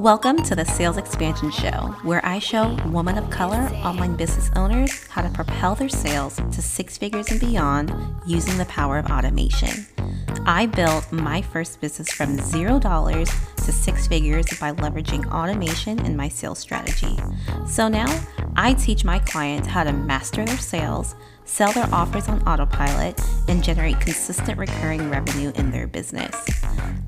Welcome to the Sales Expansion Show, where I show women of color online business owners how to propel their sales to six figures and beyond using the power of automation. I built my first business from zero dollars to six figures by leveraging automation in my sales strategy. So now I teach my clients how to master their sales, sell their offers on autopilot, and generate consistent recurring revenue in their business.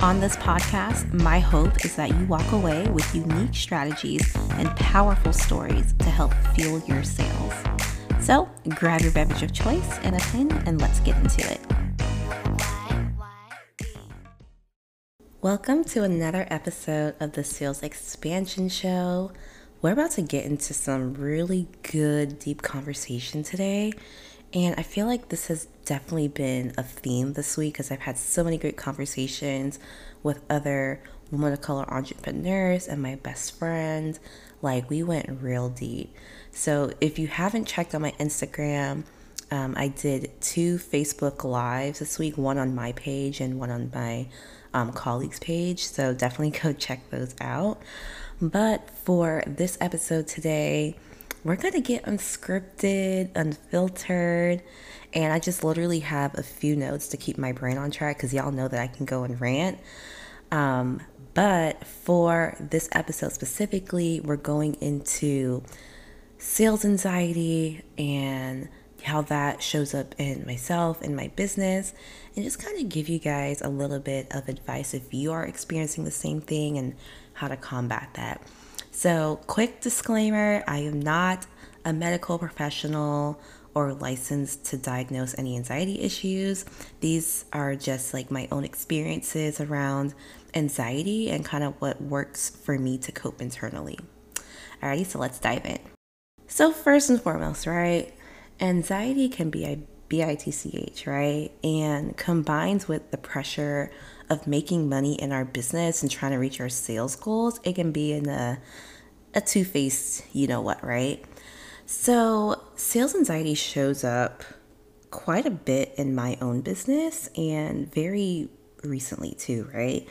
On this podcast, my hope is that you walk away with unique strategies and powerful stories to help fuel your sales. So grab your beverage of choice and a pen, and let's get into it. Welcome to another episode of the Sales Expansion Show. We're about to get into some really good, deep conversation today. And I feel like this has definitely been a theme this week because I've had so many great conversations with other women of color entrepreneurs and my best friend. Like, we went real deep. So, if you haven't checked on my Instagram, um, I did two Facebook Lives this week, one on my page and one on my um, colleagues' page. So, definitely go check those out. But for this episode today, we're going to get unscripted, unfiltered, and I just literally have a few notes to keep my brain on track because y'all know that I can go and rant. Um, but for this episode specifically, we're going into sales anxiety and how that shows up in myself and my business, and just kind of give you guys a little bit of advice if you are experiencing the same thing and how to combat that. So, quick disclaimer I am not a medical professional or licensed to diagnose any anxiety issues. These are just like my own experiences around anxiety and kind of what works for me to cope internally. Alrighty, so let's dive in. So, first and foremost, right, anxiety can be a BITCH, right? And combines with the pressure of making money in our business and trying to reach our sales goals, it can be in a, a two faced, you know what, right? So, sales anxiety shows up quite a bit in my own business and very recently too, right?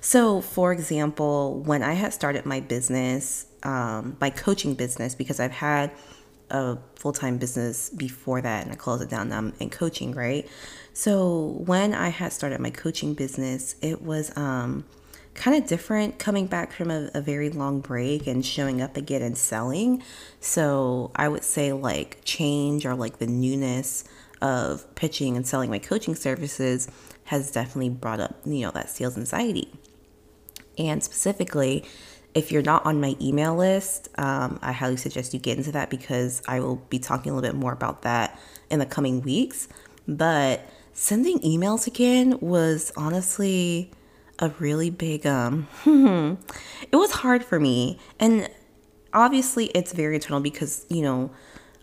So, for example, when I had started my business, um, my coaching business, because I've had a full time business before that and I closed it down. Now I'm in coaching, right? So when I had started my coaching business, it was um, kind of different coming back from a, a, very long break and showing up again and selling. So I would say like change or like the newness of pitching and selling my coaching services has definitely brought up, you know, that sales anxiety. And specifically, if you're not on my email list, um, I highly suggest you get into that because I will be talking a little bit more about that in the coming weeks. But sending emails again was honestly a really big um it was hard for me and obviously it's very internal because you know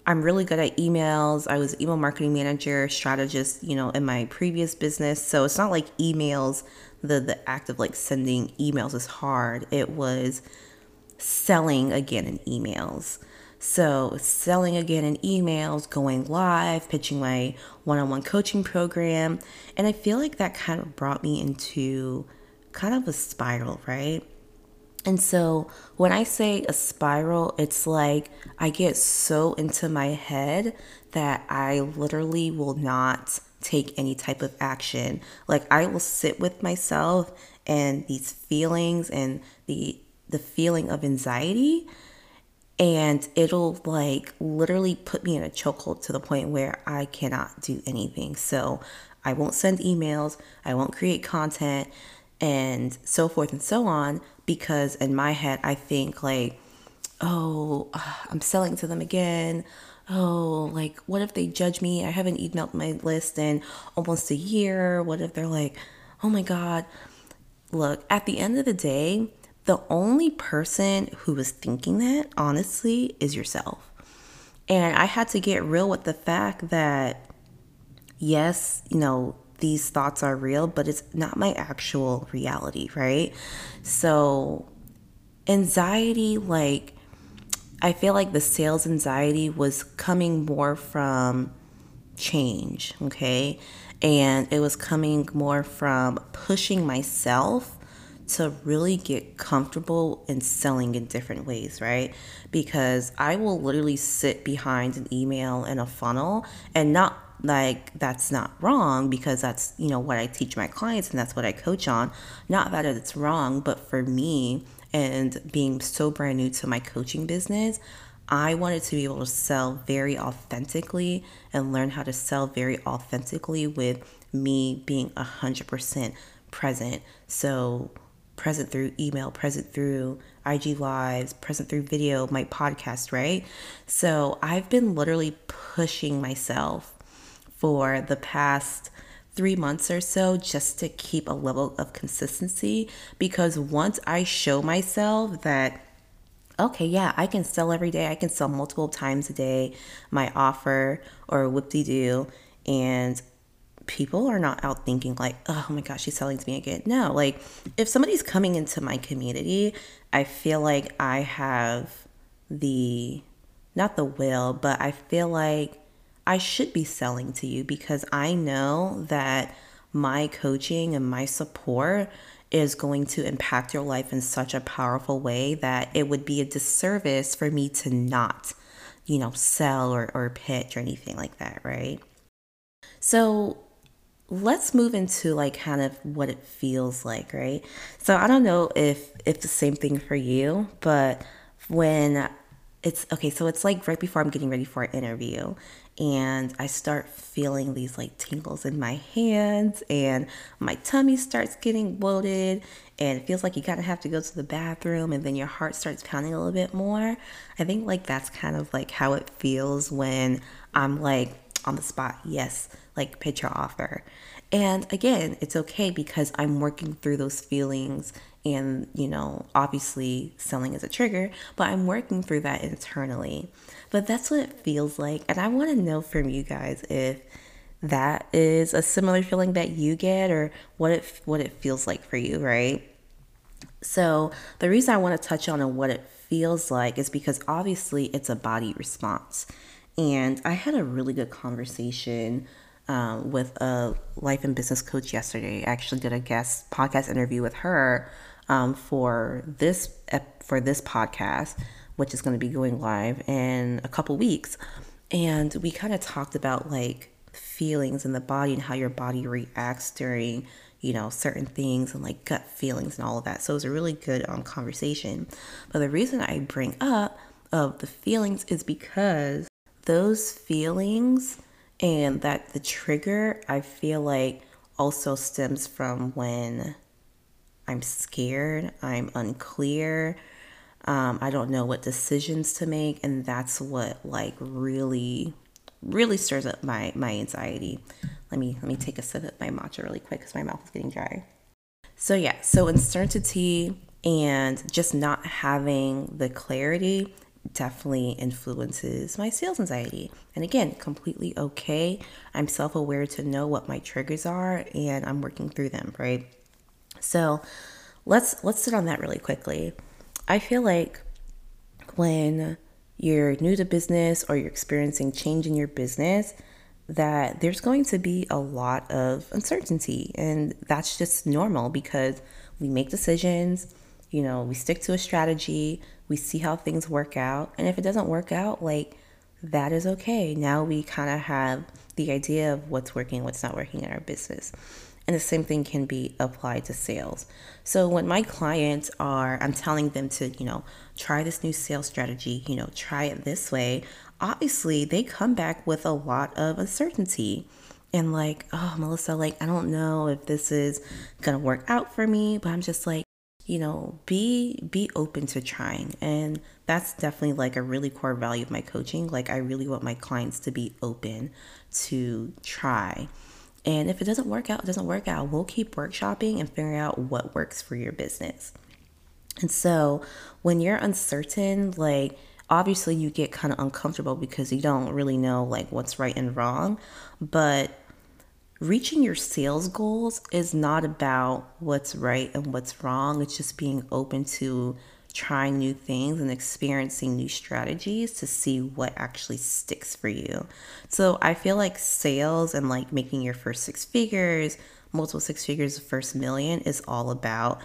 i'm really good at emails i was email marketing manager strategist you know in my previous business so it's not like emails the the act of like sending emails is hard. It was selling again in emails. So, selling again in emails, going live, pitching my one on one coaching program. And I feel like that kind of brought me into kind of a spiral, right? And so, when I say a spiral, it's like I get so into my head that I literally will not take any type of action. Like I will sit with myself and these feelings and the the feeling of anxiety and it'll like literally put me in a chokehold to the point where I cannot do anything. So I won't send emails, I won't create content and so forth and so on because in my head I think like oh, uh, I'm selling to them again oh, like, what if they judge me? I haven't emailed my list in almost a year. What if they're like, oh my God? Look, at the end of the day, the only person who was thinking that, honestly, is yourself. And I had to get real with the fact that, yes, you know, these thoughts are real, but it's not my actual reality, right? So, anxiety, like, I feel like the sales anxiety was coming more from change, okay? And it was coming more from pushing myself to really get comfortable in selling in different ways, right? Because I will literally sit behind an email and a funnel and not like that's not wrong because that's you know what I teach my clients and that's what I coach on. Not that it's wrong, but for me and being so brand new to my coaching business, I wanted to be able to sell very authentically and learn how to sell very authentically with me being 100% present. So, present through email, present through IG Lives, present through video, my podcast, right? So, I've been literally pushing myself for the past three months or so just to keep a level of consistency because once I show myself that okay, yeah, I can sell every day. I can sell multiple times a day my offer or whoop de doo. And people are not out thinking, like, oh my gosh, she's selling to me again. No, like, if somebody's coming into my community, I feel like I have the, not the will, but I feel like I should be selling to you because I know that my coaching and my support is going to impact your life in such a powerful way that it would be a disservice for me to not, you know, sell or, or pitch or anything like that, right? So let's move into like kind of what it feels like, right? So I don't know if if the same thing for you, but when it's okay, so it's like right before I'm getting ready for an interview and I start feeling these like tingles in my hands, and my tummy starts getting bloated, and it feels like you kind of have to go to the bathroom, and then your heart starts pounding a little bit more. I think like that's kind of like how it feels when I'm like on the spot, yes, like pitch your offer. And again, it's okay because I'm working through those feelings and, you know, obviously selling is a trigger, but I'm working through that internally. But that's what it feels like. And I want to know from you guys if that is a similar feeling that you get or what it what it feels like for you, right? So, the reason I want to touch on what it feels like is because obviously it's a body response. And I had a really good conversation um, with a life and business coach yesterday. I actually did a guest podcast interview with her um, for this for this podcast, which is going to be going live in a couple weeks. And we kind of talked about like feelings in the body and how your body reacts during you know certain things and like gut feelings and all of that. So it was a really good um, conversation. But the reason I bring up of the feelings is because those feelings and that the trigger I feel like also stems from when I'm scared, I'm unclear, um, I don't know what decisions to make, and that's what like really, really stirs up my my anxiety. Let me let me take a sip of my matcha really quick because my mouth is getting dry. So yeah, so uncertainty and just not having the clarity definitely influences my sales anxiety. And again, completely okay. I'm self aware to know what my triggers are and I'm working through them, right? So let's let's sit on that really quickly. I feel like when you're new to business or you're experiencing change in your business, that there's going to be a lot of uncertainty. And that's just normal because we make decisions, you know, we stick to a strategy, we see how things work out. And if it doesn't work out, like that is okay. Now we kind of have the idea of what's working, what's not working in our business. And the same thing can be applied to sales. So when my clients are, I'm telling them to, you know, try this new sales strategy, you know, try it this way, obviously they come back with a lot of uncertainty. And like, oh, Melissa, like, I don't know if this is gonna work out for me, but I'm just like, you know be be open to trying. And that's definitely like a really core value of my coaching. Like i really want my clients to be open to try and if it doesn't work out it doesn't work out. We'll keep workshopping and figuring out what works for your business. And so when you're uncertain like obviously you get kind of uncomfortable because you don't really know like what's right and wrong. But reaching your sales goals is not about what's right and what's wrong. It's just being open to trying new things and experiencing new strategies to see what actually sticks for you. So I feel like sales and like making your first six figures, multiple six figures, first million is all about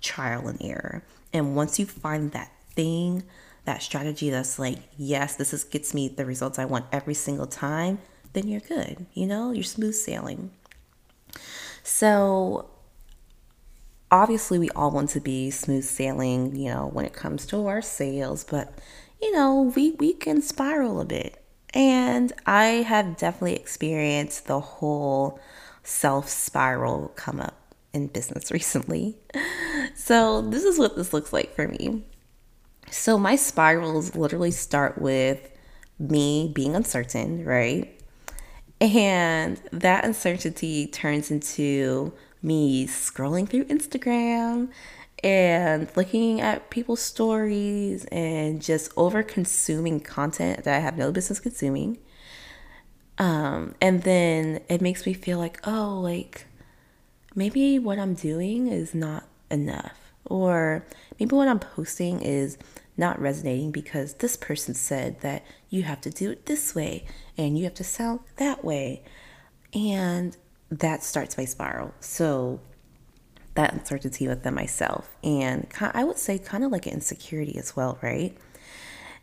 trial and error. And once you find that thing, that strategy that's like, yes, this is gets me the results I want every single time, then you're good. You know, you're smooth sailing. So obviously we all want to be smooth sailing, you know, when it comes to our sales, but you know, we we can spiral a bit. And I have definitely experienced the whole self spiral come up in business recently. So, this is what this looks like for me. So, my spirals literally start with me being uncertain, right? And that uncertainty turns into me scrolling through Instagram and looking at people's stories and just over consuming content that I have no business consuming. Um, and then it makes me feel like, oh, like maybe what I'm doing is not enough. Or maybe what I'm posting is not resonating because this person said that you have to do it this way and you have to sound that way. And that starts my spiral. So that uncertainty within myself and I would say kind of like an insecurity as well, right?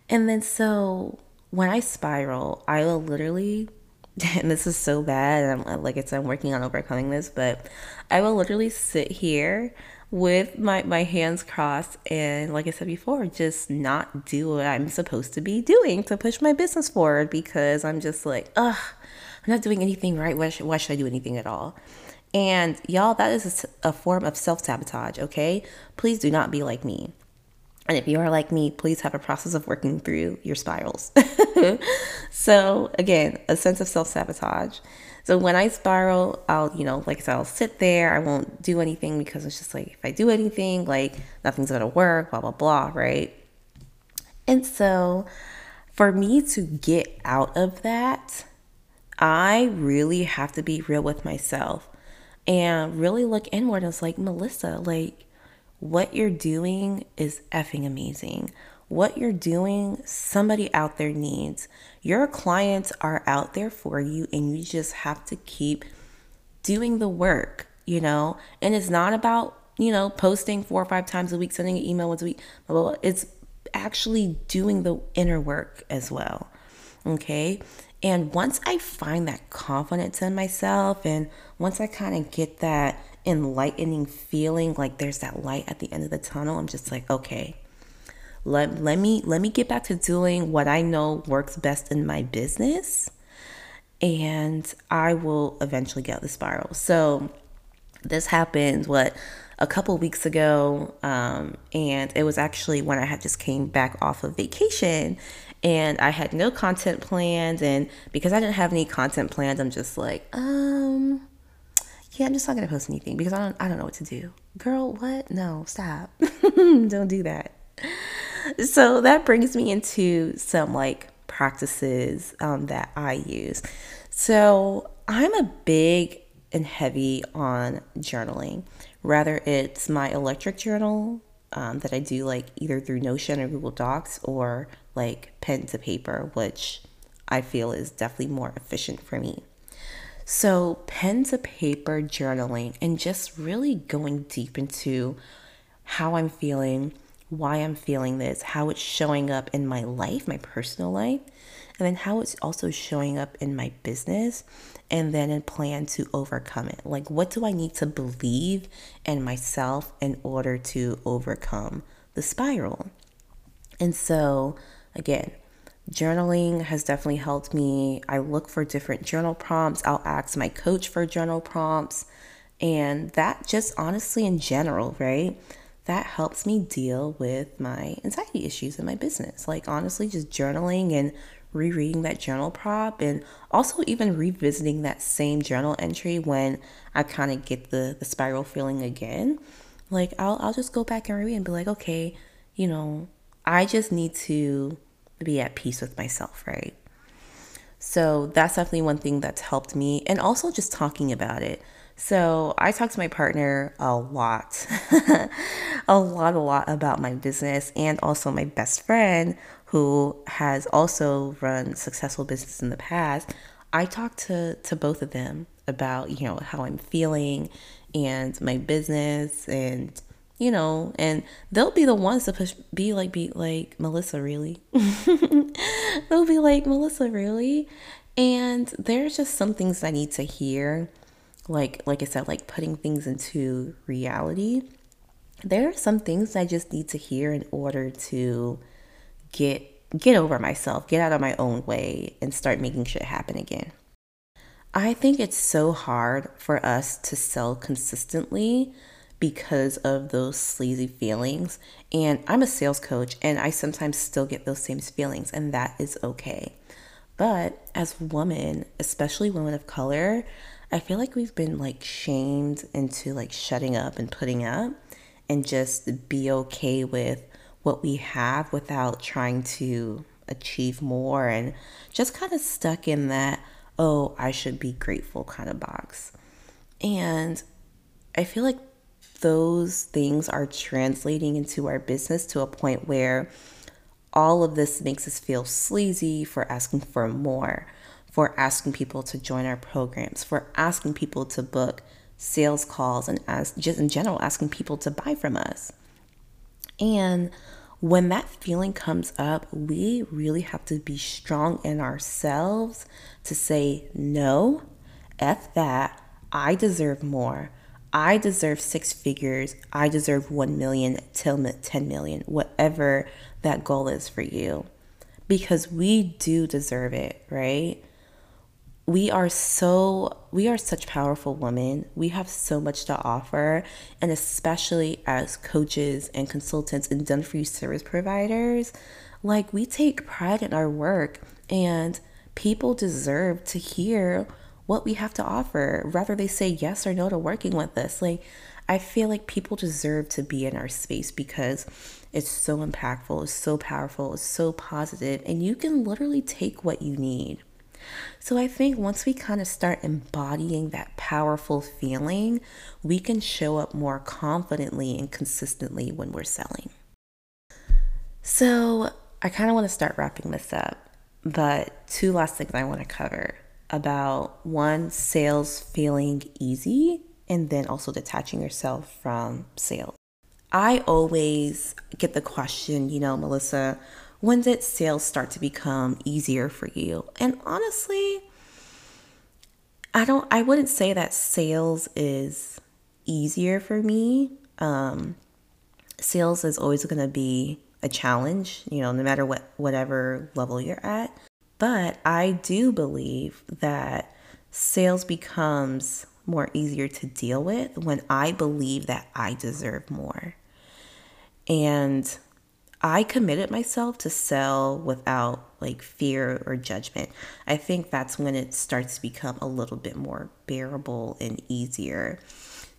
And then so when I spiral, I will literally and this is so bad. I'm uh, like it's I'm working on overcoming this, but I will literally sit here with my my hands crossed and like I said before, just not do what I'm supposed to be doing to push my business forward because I'm just like, ugh, I'm not doing anything right. Why should, why should I do anything at all? And y'all, that is a, a form of self sabotage, okay? Please do not be like me. And if you are like me, please have a process of working through your spirals. so, again, a sense of self sabotage. So, when I spiral, I'll, you know, like I said, I'll sit there. I won't do anything because it's just like, if I do anything, like nothing's going to work, blah, blah, blah, right? And so, for me to get out of that, I really have to be real with myself and really look inward. It's like, Melissa, like, what you're doing is effing amazing. What you're doing, somebody out there needs. Your clients are out there for you, and you just have to keep doing the work, you know? And it's not about, you know, posting four or five times a week, sending an email once a week. It's actually doing the inner work as well. Okay. And once I find that confidence in myself, and once I kind of get that enlightening feeling, like there's that light at the end of the tunnel, I'm just like, okay, let, let me let me get back to doing what I know works best in my business, and I will eventually get the spiral. So this happened what a couple weeks ago, um, and it was actually when I had just came back off of vacation, and I had no content planned. And because I didn't have any content planned, I'm just like, um, yeah, I'm just not gonna post anything because I don't, I don't know what to do. Girl, what? No, stop. don't do that. So that brings me into some like practices um, that I use. So I'm a big and heavy on journaling. Rather, it's my electric journal um, that I do like either through Notion or Google Docs or like pen to paper, which I feel is definitely more efficient for me. So, pen to paper journaling and just really going deep into how I'm feeling, why I'm feeling this, how it's showing up in my life, my personal life, and then how it's also showing up in my business, and then a plan to overcome it. Like, what do I need to believe in myself in order to overcome the spiral? And so, Again, journaling has definitely helped me. I look for different journal prompts. I'll ask my coach for journal prompts. And that just honestly, in general, right? That helps me deal with my anxiety issues in my business. Like, honestly, just journaling and rereading that journal prop and also even revisiting that same journal entry when I kind of get the, the spiral feeling again. Like, I'll, I'll just go back and reread and be like, okay, you know, I just need to be at peace with myself, right? So that's definitely one thing that's helped me. And also just talking about it. So I talk to my partner a lot, a lot, a lot about my business and also my best friend who has also run successful business in the past. I talk to, to both of them about, you know, how I'm feeling and my business and you know, and they'll be the ones to push, be like, be like, Melissa, really? they'll be like, Melissa, really? And there's just some things I need to hear, like, like I said, like putting things into reality. There are some things I just need to hear in order to get get over myself, get out of my own way, and start making shit happen again. I think it's so hard for us to sell consistently because of those sleazy feelings. And I'm a sales coach and I sometimes still get those same feelings, and that is okay. But as women, especially women of color, I feel like we've been like shamed into like shutting up and putting up and just be okay with what we have without trying to achieve more and just kind of stuck in that oh, I should be grateful kind of box. And I feel like those things are translating into our business to a point where all of this makes us feel sleazy for asking for more, for asking people to join our programs, for asking people to book sales calls, and as just in general, asking people to buy from us. And when that feeling comes up, we really have to be strong in ourselves to say, no, F that. I deserve more. I deserve six figures. I deserve 1 million, 10 million, whatever that goal is for you. Because we do deserve it, right? We are so we are such powerful women. We have so much to offer and especially as coaches and consultants and done for you service providers like we take pride in our work and people deserve to hear what we have to offer rather they say yes or no to working with us. Like i feel like people deserve to be in our space because it's so impactful it's so powerful it's so positive and you can literally take what you need so I think once we kind of start embodying that powerful feeling, we can show up more confidently and consistently when we're selling. So I kind of want to start wrapping this up, but two last things I want to cover about one, sales feeling easy, and then also detaching yourself from sales. I always get the question, you know, Melissa, when did sales start to become easier for you? And honestly, I don't I wouldn't say that sales is easier for me. Um, sales is always going to be a challenge, you know, no matter what whatever level you're at. But I do believe that sales becomes more easier to deal with when I believe that I deserve more. And I committed myself to sell without like fear or judgment. I think that's when it starts to become a little bit more bearable and easier.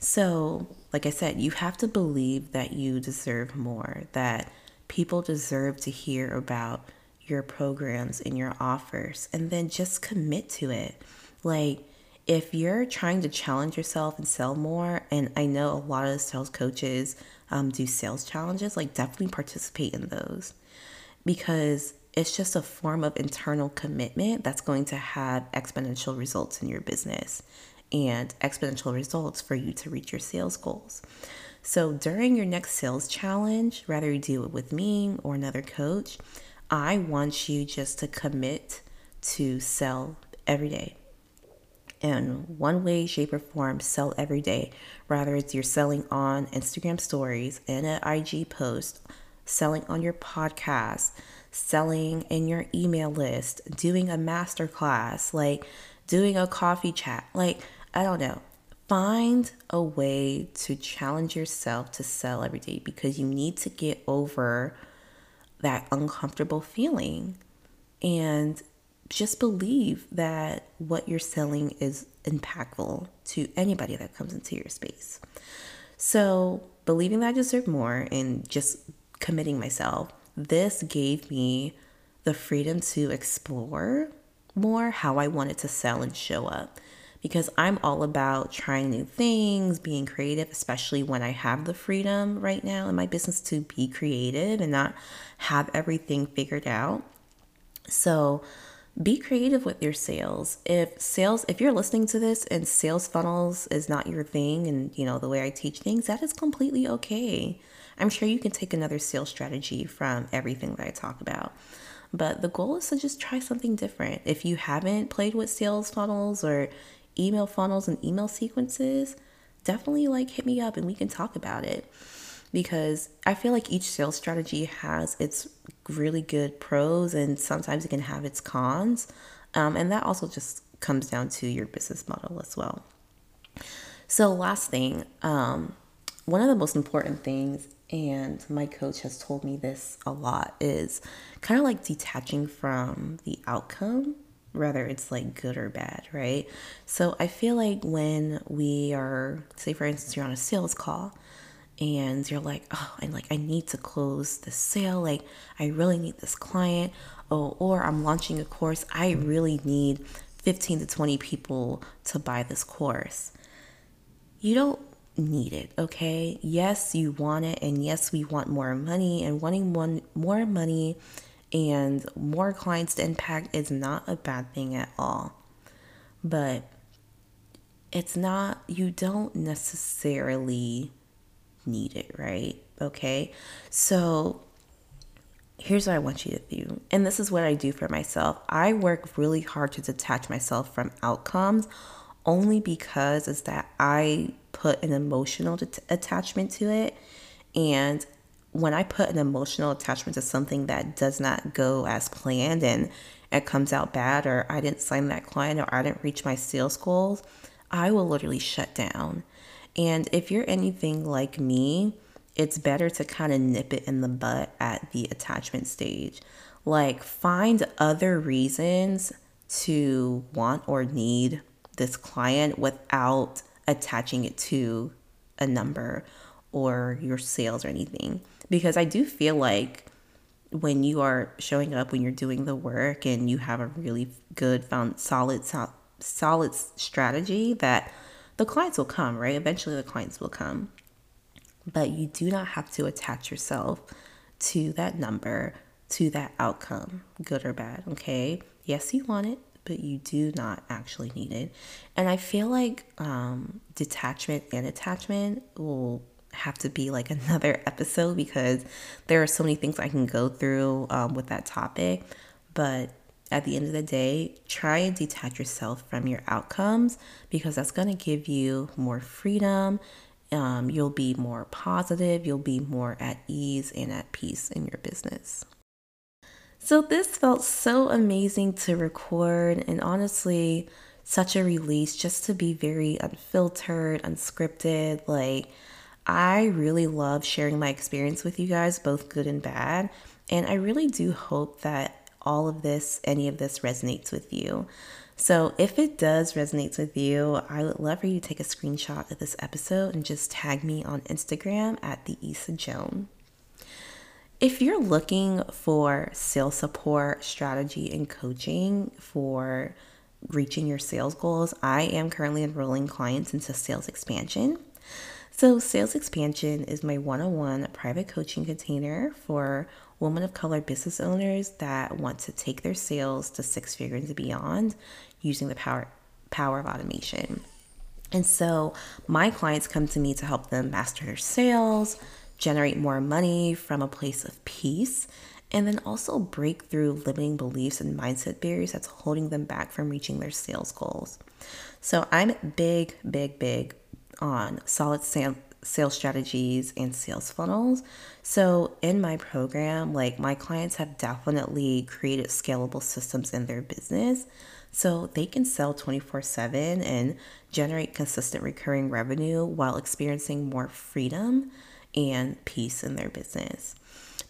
So, like I said, you have to believe that you deserve more, that people deserve to hear about your programs and your offers, and then just commit to it. Like, if you're trying to challenge yourself and sell more, and I know a lot of sales coaches um, do sales challenges, like definitely participate in those because it's just a form of internal commitment that's going to have exponential results in your business and exponential results for you to reach your sales goals. So during your next sales challenge, whether you do it with me or another coach, I want you just to commit to sell every day in one way, shape, or form sell every day. Rather, it's you're selling on Instagram stories, in an IG post, selling on your podcast, selling in your email list, doing a master class, like doing a coffee chat. Like, I don't know. Find a way to challenge yourself to sell every day because you need to get over that uncomfortable feeling. And just believe that what you're selling is impactful to anybody that comes into your space. So, believing that I deserve more and just committing myself, this gave me the freedom to explore more how I wanted to sell and show up because I'm all about trying new things, being creative, especially when I have the freedom right now in my business to be creative and not have everything figured out. So, be creative with your sales. If sales, if you're listening to this and sales funnels is not your thing and you know the way I teach things, that is completely okay. I'm sure you can take another sales strategy from everything that I talk about. But the goal is to just try something different. If you haven't played with sales funnels or email funnels and email sequences, definitely like hit me up and we can talk about it because I feel like each sales strategy has its really good pros and sometimes it can have its cons. Um, and that also just comes down to your business model as well. So, last thing, um, one of the most important things, and my coach has told me this a lot, is kind of like detaching from the outcome, whether it's like good or bad, right? So, I feel like when we are, say, for instance, you're on a sales call and you're like, oh, and like I need to close the sale. Like I really need this client. Oh, or I'm launching a course. I really need 15 to 20 people to buy this course. You don't need it, okay? Yes, you want it, and yes, we want more money, and wanting one more money and more clients to impact is not a bad thing at all. But it's not, you don't necessarily need it, right? Okay. So here's what I want you to do. And this is what I do for myself. I work really hard to detach myself from outcomes only because it's that I put an emotional det- attachment to it. And when I put an emotional attachment to something that does not go as planned and it comes out bad, or I didn't sign that client, or I didn't reach my sales goals, I will literally shut down. And if you're anything like me, it's better to kind of nip it in the butt at the attachment stage. Like, find other reasons to want or need this client without attaching it to a number or your sales or anything. Because I do feel like when you are showing up, when you're doing the work and you have a really good, found solid, solid strategy that the clients will come, right? Eventually, the clients will come. But you do not have to attach yourself to that number, to that outcome, good or bad, okay? Yes, you want it, but you do not actually need it. And I feel like um, detachment and attachment will have to be like another episode because there are so many things I can go through um, with that topic. But at the end of the day, try and detach yourself from your outcomes because that's going to give you more freedom. Um, you'll be more positive, you'll be more at ease and at peace in your business. So, this felt so amazing to record, and honestly, such a release just to be very unfiltered, unscripted. Like, I really love sharing my experience with you guys, both good and bad. And I really do hope that all of this, any of this resonates with you. So, if it does resonate with you, I would love for you to take a screenshot of this episode and just tag me on Instagram at the Issa Joan. If you're looking for sales support, strategy, and coaching for reaching your sales goals, I am currently enrolling clients into sales expansion. So, sales expansion is my one on one private coaching container for women of color business owners that want to take their sales to six figures and beyond using the power power of automation. And so my clients come to me to help them master their sales, generate more money from a place of peace, and then also break through limiting beliefs and mindset barriers that's holding them back from reaching their sales goals. So I'm big, big, big on solid sales strategies and sales funnels. So, in my program, like my clients have definitely created scalable systems in their business so they can sell 24 7 and generate consistent recurring revenue while experiencing more freedom and peace in their business.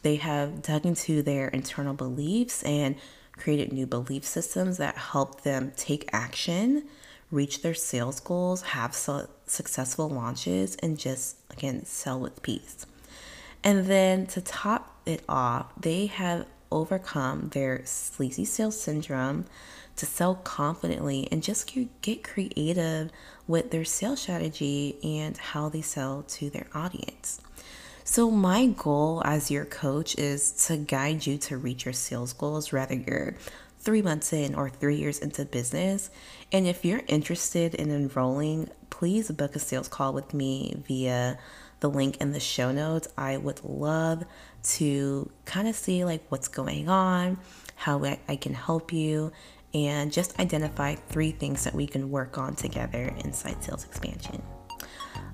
They have dug into their internal beliefs and created new belief systems that help them take action reach their sales goals, have su- successful launches, and just again sell with peace. And then to top it off, they have overcome their sleazy sales syndrome to sell confidently and just get creative with their sales strategy and how they sell to their audience. So, my goal as your coach is to guide you to reach your sales goals, whether you're three months in or three years into business. And if you're interested in enrolling, please book a sales call with me via the link in the show notes. I would love to kind of see like what's going on, how I can help you, and just identify three things that we can work on together inside sales expansion.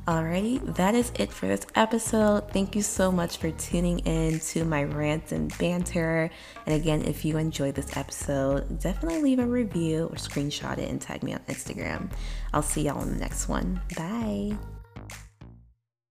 Alrighty, that is it for this episode. Thank you so much for tuning in to my rants and banter. And again, if you enjoyed this episode, definitely leave a review or screenshot it and tag me on Instagram. I'll see y'all in the next one. Bye.